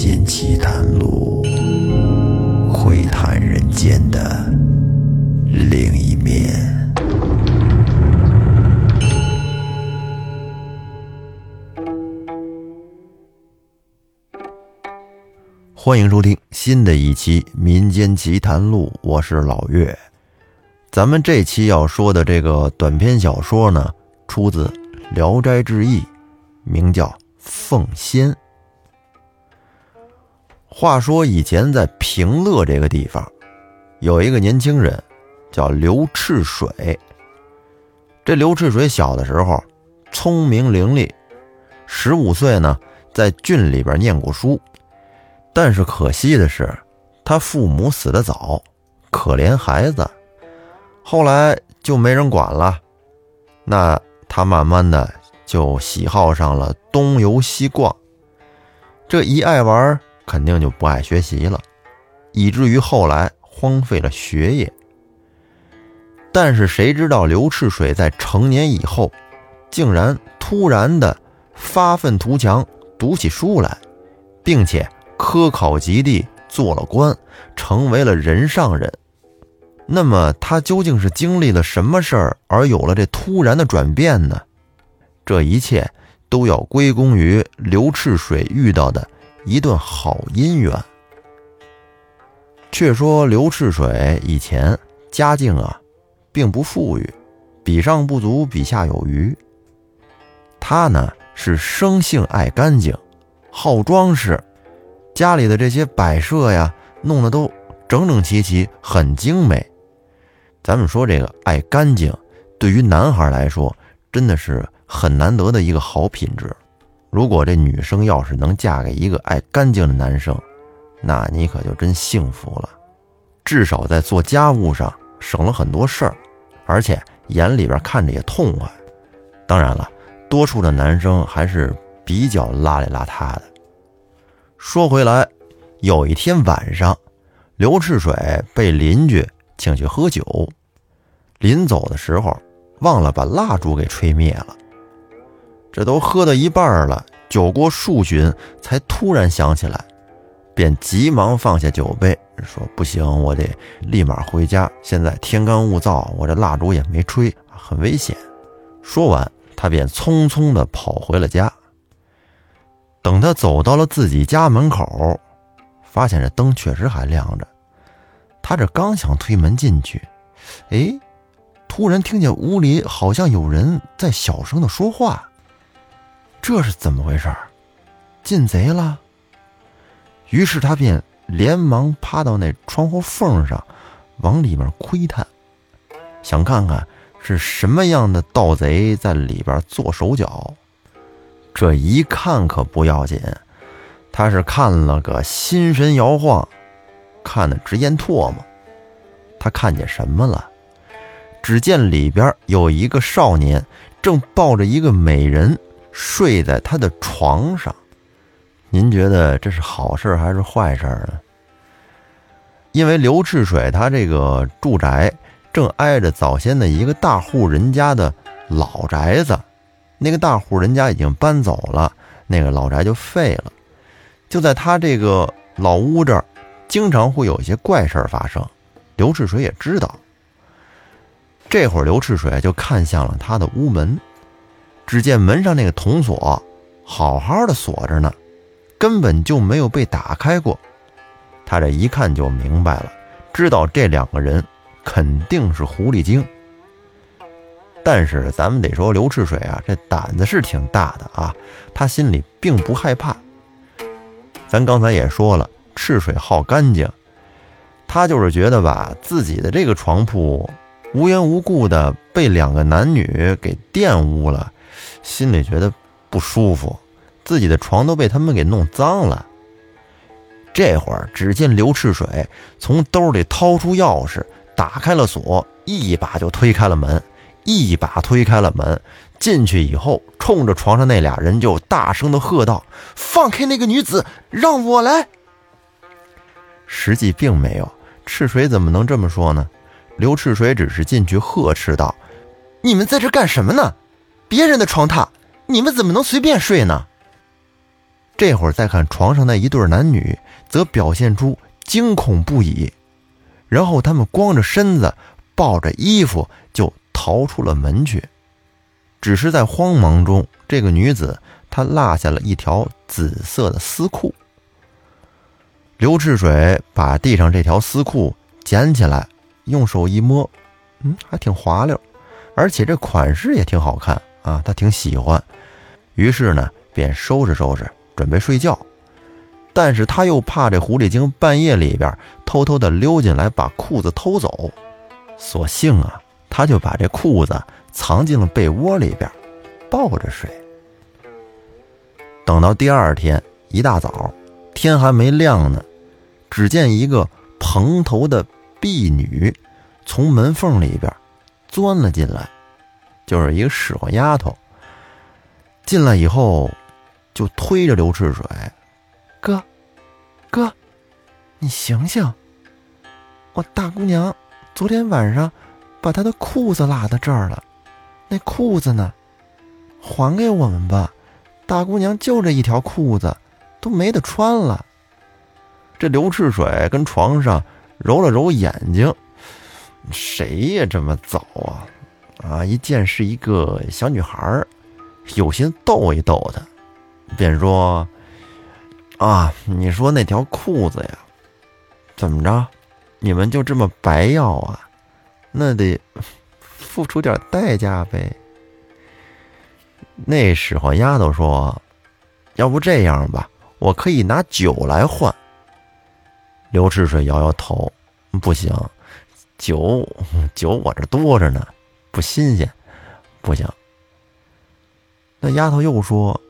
间奇谈录，会谈人间的另一面。欢迎收听新的一期《民间奇谈录》，我是老岳。咱们这期要说的这个短篇小说呢，出自《聊斋志异》，名叫《凤仙》。话说以前在平乐这个地方，有一个年轻人叫刘赤水。这刘赤水小的时候聪明伶俐，十五岁呢在郡里边念过书，但是可惜的是，他父母死得早，可怜孩子，后来就没人管了。那他慢慢的就喜好上了东游西逛，这一爱玩。肯定就不爱学习了，以至于后来荒废了学业。但是谁知道刘赤水在成年以后，竟然突然的发愤图强，读起书来，并且科考及第，做了官，成为了人上人。那么他究竟是经历了什么事儿，而有了这突然的转变呢？这一切都要归功于刘赤水遇到的。一段好姻缘。却说刘赤水以前家境啊，并不富裕，比上不足，比下有余。他呢是生性爱干净，好装饰，家里的这些摆设呀，弄得都整整齐齐，很精美。咱们说这个爱干净，对于男孩来说，真的是很难得的一个好品质。如果这女生要是能嫁给一个爱干净的男生，那你可就真幸福了，至少在做家务上省了很多事儿，而且眼里边看着也痛快。当然了，多数的男生还是比较邋里邋遢的。说回来，有一天晚上，刘赤水被邻居请去喝酒，临走的时候忘了把蜡烛给吹灭了。这都喝到一半了，酒过数巡，才突然想起来，便急忙放下酒杯，说：“不行，我得立马回家。现在天干物燥，我这蜡烛也没吹，很危险。”说完，他便匆匆地跑回了家。等他走到了自己家门口，发现这灯确实还亮着。他这刚想推门进去，哎，突然听见屋里好像有人在小声的说话。这是怎么回事？进贼了。于是他便连忙趴到那窗户缝上，往里面窥探，想看看是什么样的盗贼在里边做手脚。这一看可不要紧，他是看了个心神摇晃，看得直咽唾沫。他看见什么了？只见里边有一个少年正抱着一个美人。睡在他的床上，您觉得这是好事还是坏事呢？因为刘赤水他这个住宅正挨着早先的一个大户人家的老宅子，那个大户人家已经搬走了，那个老宅就废了。就在他这个老屋这儿，经常会有一些怪事儿发生。刘赤水也知道。这会儿，刘赤水就看向了他的屋门。只见门上那个铜锁好好的锁着呢，根本就没有被打开过。他这一看就明白了，知道这两个人肯定是狐狸精。但是咱们得说刘赤水啊，这胆子是挺大的啊，他心里并不害怕。咱刚才也说了，赤水好干净，他就是觉得吧，自己的这个床铺无缘无故的被两个男女给玷污了。心里觉得不舒服，自己的床都被他们给弄脏了。这会儿，只见刘赤水从兜里掏出钥匙，打开了锁，一把就推开了门，一把推开了门。进去以后，冲着床上那俩人就大声的喝道：“放开那个女子，让我来！”实际并没有，赤水怎么能这么说呢？刘赤水只是进去呵斥道：“你们在这干什么呢？”别人的床榻，你们怎么能随便睡呢？这会儿再看床上那一对男女，则表现出惊恐不已。然后他们光着身子，抱着衣服就逃出了门去。只是在慌忙中，这个女子她落下了一条紫色的丝裤。刘赤水把地上这条丝裤捡起来，用手一摸，嗯，还挺滑溜，而且这款式也挺好看啊，他挺喜欢。于是呢，便收拾收拾，准备睡觉。但是他又怕这狐狸精半夜里边偷偷的溜进来把裤子偷走，索性啊，他就把这裤子藏进了被窝里边，抱着睡。等到第二天一大早，天还没亮呢。只见一个蓬头的婢女从门缝里边钻了进来，就是一个使唤丫头。进来以后，就推着刘赤水：“哥，哥，你醒醒！我大姑娘昨天晚上把她的裤子落在这儿了，那裤子呢？还给我们吧！大姑娘就这一条裤子，都没得穿了。”这刘赤水跟床上揉了揉眼睛，谁呀这么早啊？啊！一见是一个小女孩有心逗一逗她，便说：“啊，你说那条裤子呀，怎么着？你们就这么白要啊？那得付出点代价呗。”那使唤丫头说：“要不这样吧，我可以拿酒来换。”刘赤水摇摇头，不行，酒酒我这多着呢，不新鲜，不行。那丫头又说：“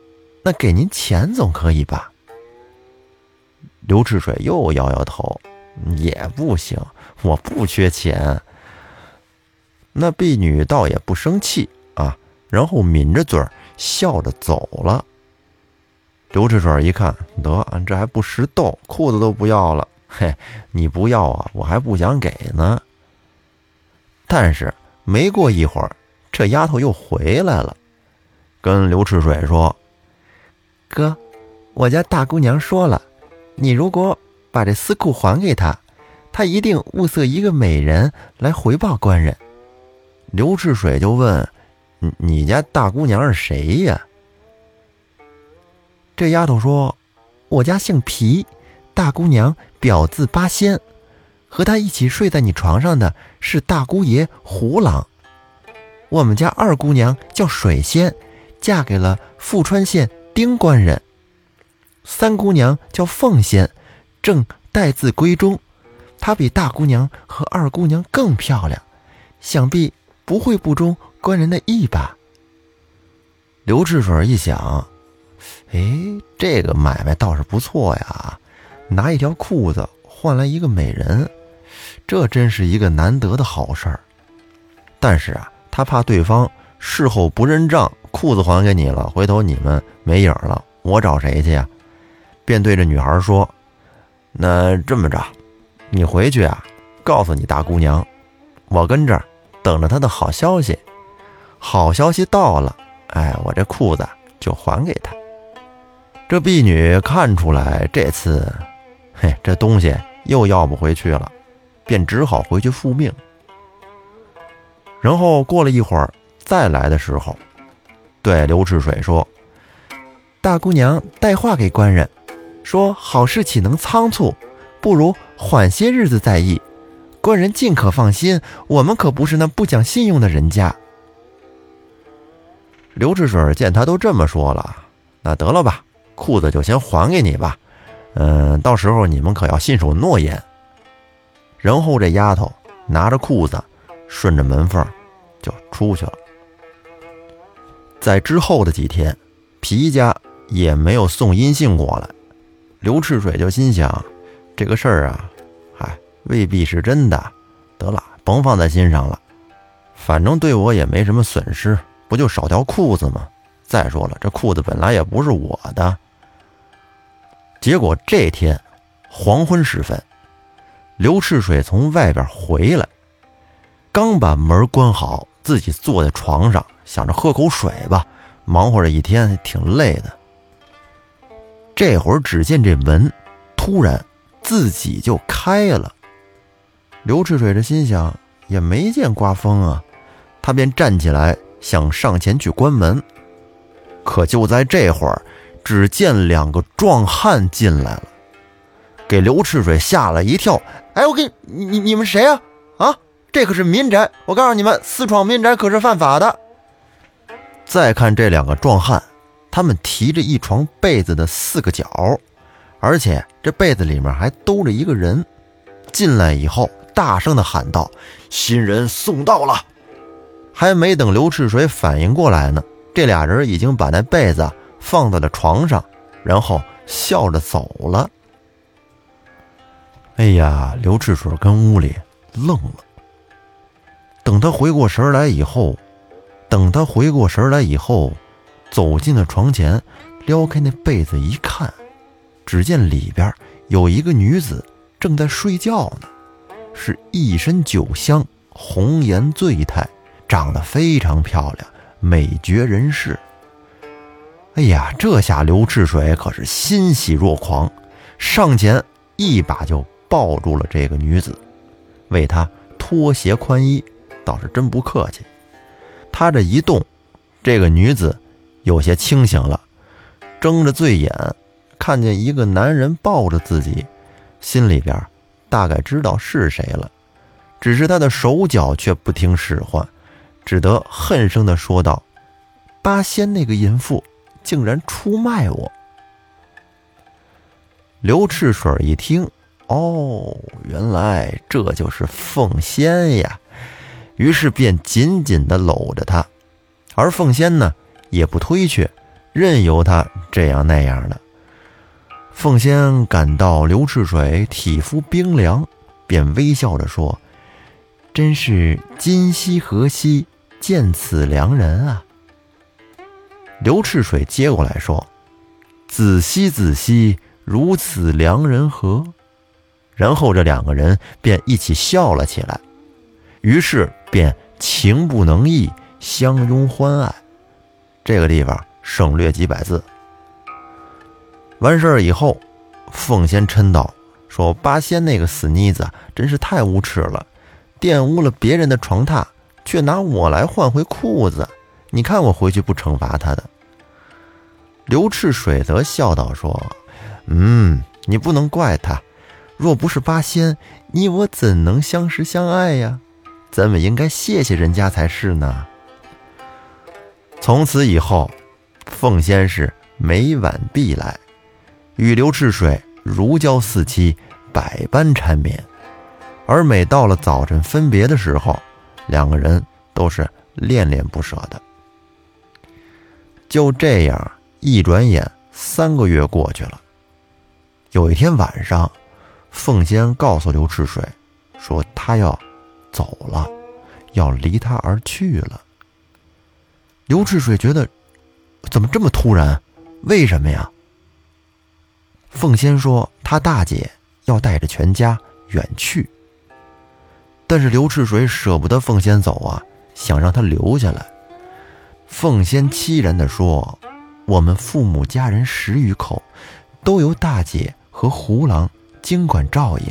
那给您钱总可以吧？”刘赤水又摇摇头，也不行，我不缺钱。那婢女倒也不生气啊，然后抿着嘴笑着走了。刘赤水一看，得，这还不识逗，裤子都不要了。嘿，你不要啊，我还不想给呢。但是没过一会儿，这丫头又回来了，跟刘赤水说：“哥，我家大姑娘说了，你如果把这丝裤还给她，她一定物色一个美人来回报官人。”刘赤水就问：“你你家大姑娘是谁呀？”这丫头说：“我家姓皮。”大姑娘表字八仙，和她一起睡在你床上的是大姑爷胡郎。我们家二姑娘叫水仙，嫁给了富川县丁官人。三姑娘叫凤仙，正待字闺中。她比大姑娘和二姑娘更漂亮，想必不会不中官人的意吧？刘志水一想，哎，这个买卖倒是不错呀。拿一条裤子换来一个美人，这真是一个难得的好事儿。但是啊，他怕对方事后不认账，裤子还给你了，回头你们没影了，我找谁去呀？便对着女孩说：“那这么着，你回去啊，告诉你大姑娘，我跟这儿等着她的好消息。好消息到了，哎，我这裤子就还给她。”这婢女看出来这次。嘿，这东西又要不回去了，便只好回去复命。然后过了一会儿，再来的时候，对刘赤水说：“大姑娘带话给官人，说好事岂能仓促，不如缓些日子再议。官人尽可放心，我们可不是那不讲信用的人家。”刘赤水见他都这么说了，那得了吧，裤子就先还给你吧。嗯，到时候你们可要信守诺言。然后这丫头拿着裤子，顺着门缝就出去了。在之后的几天，皮家也没有送音信过来。刘赤水就心想，这个事儿啊，哎，未必是真的。得了，甭放在心上了，反正对我也没什么损失，不就少条裤子吗？再说了，这裤子本来也不是我的。结果这天黄昏时分，刘赤水从外边回来，刚把门关好，自己坐在床上，想着喝口水吧。忙活了一天，挺累的。这会儿只见这门突然自己就开了。刘赤水这心想，也没见刮风啊，他便站起来想上前去关门。可就在这会儿，只见两个壮汉进来了，给刘赤水吓了一跳。哎，我给你你你们谁啊？啊，这可是民宅，我告诉你们，私闯民宅可是犯法的。再看这两个壮汉，他们提着一床被子的四个角，而且这被子里面还兜着一个人。进来以后，大声的喊道：“新人送到了！”还没等刘赤水反应过来呢，这俩人已经把那被子放在了床上，然后笑着走了。哎呀，刘赤水跟屋里愣了。等他回过神来以后。等他回过神来以后，走进了床前，撩开那被子一看，只见里边有一个女子正在睡觉呢，是一身酒香，红颜醉态，长得非常漂亮，美绝人世。哎呀，这下刘赤水可是欣喜若狂，上前一把就抱住了这个女子，为她脱鞋宽衣，倒是真不客气。他这一动，这个女子有些清醒了，睁着醉眼，看见一个男人抱着自己，心里边大概知道是谁了，只是他的手脚却不听使唤，只得恨声的说道：“八仙那个淫妇竟然出卖我！”刘赤水一听，哦，原来这就是凤仙呀。于是便紧紧的搂着她，而凤仙呢也不推却，任由他这样那样的。凤仙感到刘赤水体肤冰凉，便微笑着说：“真是今夕何夕见此良人啊！”刘赤水接过来说：“子兮子兮，如此良人何？”然后这两个人便一起笑了起来。于是便情不能抑，相拥欢爱。这个地方省略几百字。完事儿以后，凤仙嗔道：“说八仙那个死妮子真是太无耻了，玷污了别人的床榻，却拿我来换回裤子。你看我回去不惩罚他的。”刘赤水则笑道：“说，嗯，你不能怪他。若不是八仙，你我怎能相识相爱呀？”咱们应该谢谢人家才是呢。从此以后，凤仙是每晚必来，与刘赤水如胶似漆，百般缠绵。而每到了早晨分别的时候，两个人都是恋恋不舍的。就这样，一转眼三个月过去了。有一天晚上，凤仙告诉刘赤水，说他要。走了，要离他而去了。刘赤水觉得怎么这么突然？为什么呀？凤仙说他大姐要带着全家远去，但是刘赤水舍不得凤仙走啊，想让他留下来。凤仙凄然地说：“我们父母家人十余口，都由大姐和胡郎经管照应，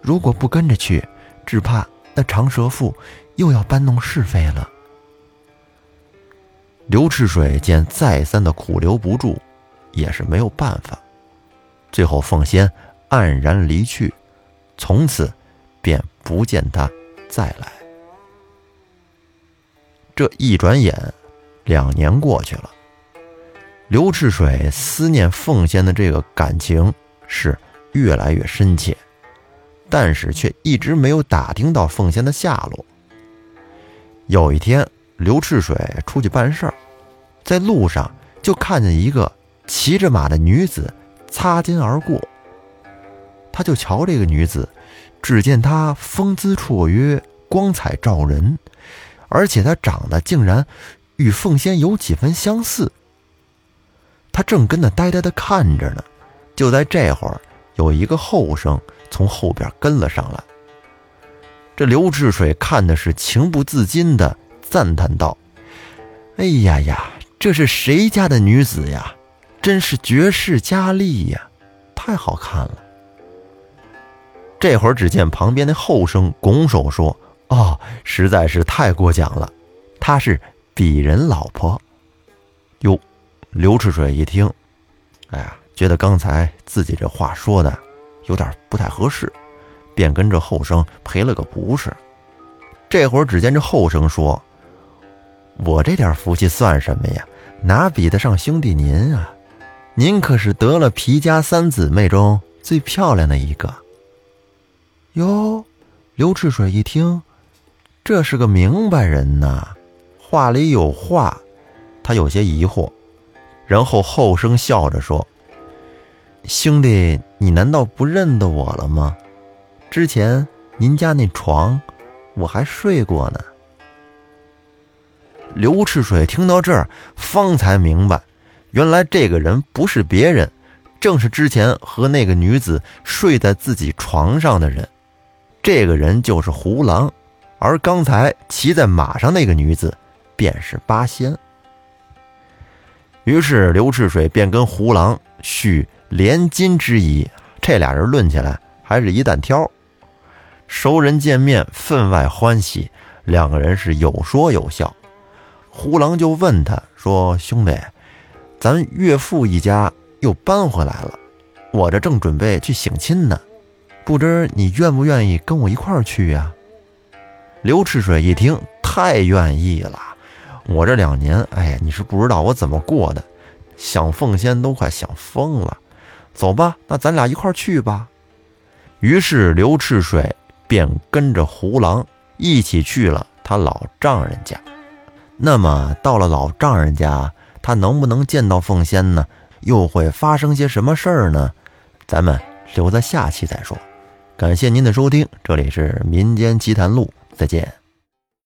如果不跟着去，只怕……”那长舌妇又要搬弄是非了。刘赤水见再三的苦留不住，也是没有办法。最后，凤仙黯然离去，从此便不见他再来。这一转眼，两年过去了。刘赤水思念凤仙的这个感情是越来越深切。但是却一直没有打听到凤仙的下落。有一天，刘赤水出去办事儿，在路上就看见一个骑着马的女子擦肩而过。他就瞧这个女子，只见她风姿绰约，光彩照人，而且她长得竟然与凤仙有几分相似。他正跟那呆呆的看着呢，就在这会儿，有一个后生。从后边跟了上来。这刘志水看的是情不自禁的赞叹道：“哎呀呀，这是谁家的女子呀？真是绝世佳丽呀，太好看了。这会儿，只见旁边的后生拱手说：“哦，实在是太过奖了，她是鄙人老婆。”哟，刘赤水一听，哎呀，觉得刚才自己这话说的有点不太合适，便跟着后生赔了个不是。这会儿，只见这后生说：“我这点福气算什么呀？哪比得上兄弟您啊？您可是得了皮家三姊妹中最漂亮的一个。”哟，刘赤水一听，这是个明白人呐，话里有话，他有些疑惑，然后后生笑着说：“兄弟，你难道不认得我了吗？之前您家那床，我还睡过呢。”刘赤水听到这儿，方才明白，原来这个人不是别人，正是之前和那个女子睡在自己床上的人。这个人就是胡狼，而刚才骑在马上那个女子，便是八仙。于是刘赤水便跟胡狼续连金之谊，这俩人论起来还是一担挑。熟人见面，分外欢喜，两个人是有说有笑。胡狼就问他说：“兄弟，咱岳父一家又搬回来了，我这正准备去省亲呢。”不知你愿不愿意跟我一块儿去呀？刘赤水一听，太愿意了。我这两年，哎呀，你是不知道我怎么过的，想凤仙都快想疯了。走吧，那咱俩一块儿去吧。于是刘赤水便跟着胡狼一起去了他老丈人家。那么到了老丈人家，他能不能见到凤仙呢？又会发生些什么事儿呢？咱们留在下期再说。感谢您的收听，这里是民间奇谈录，再见。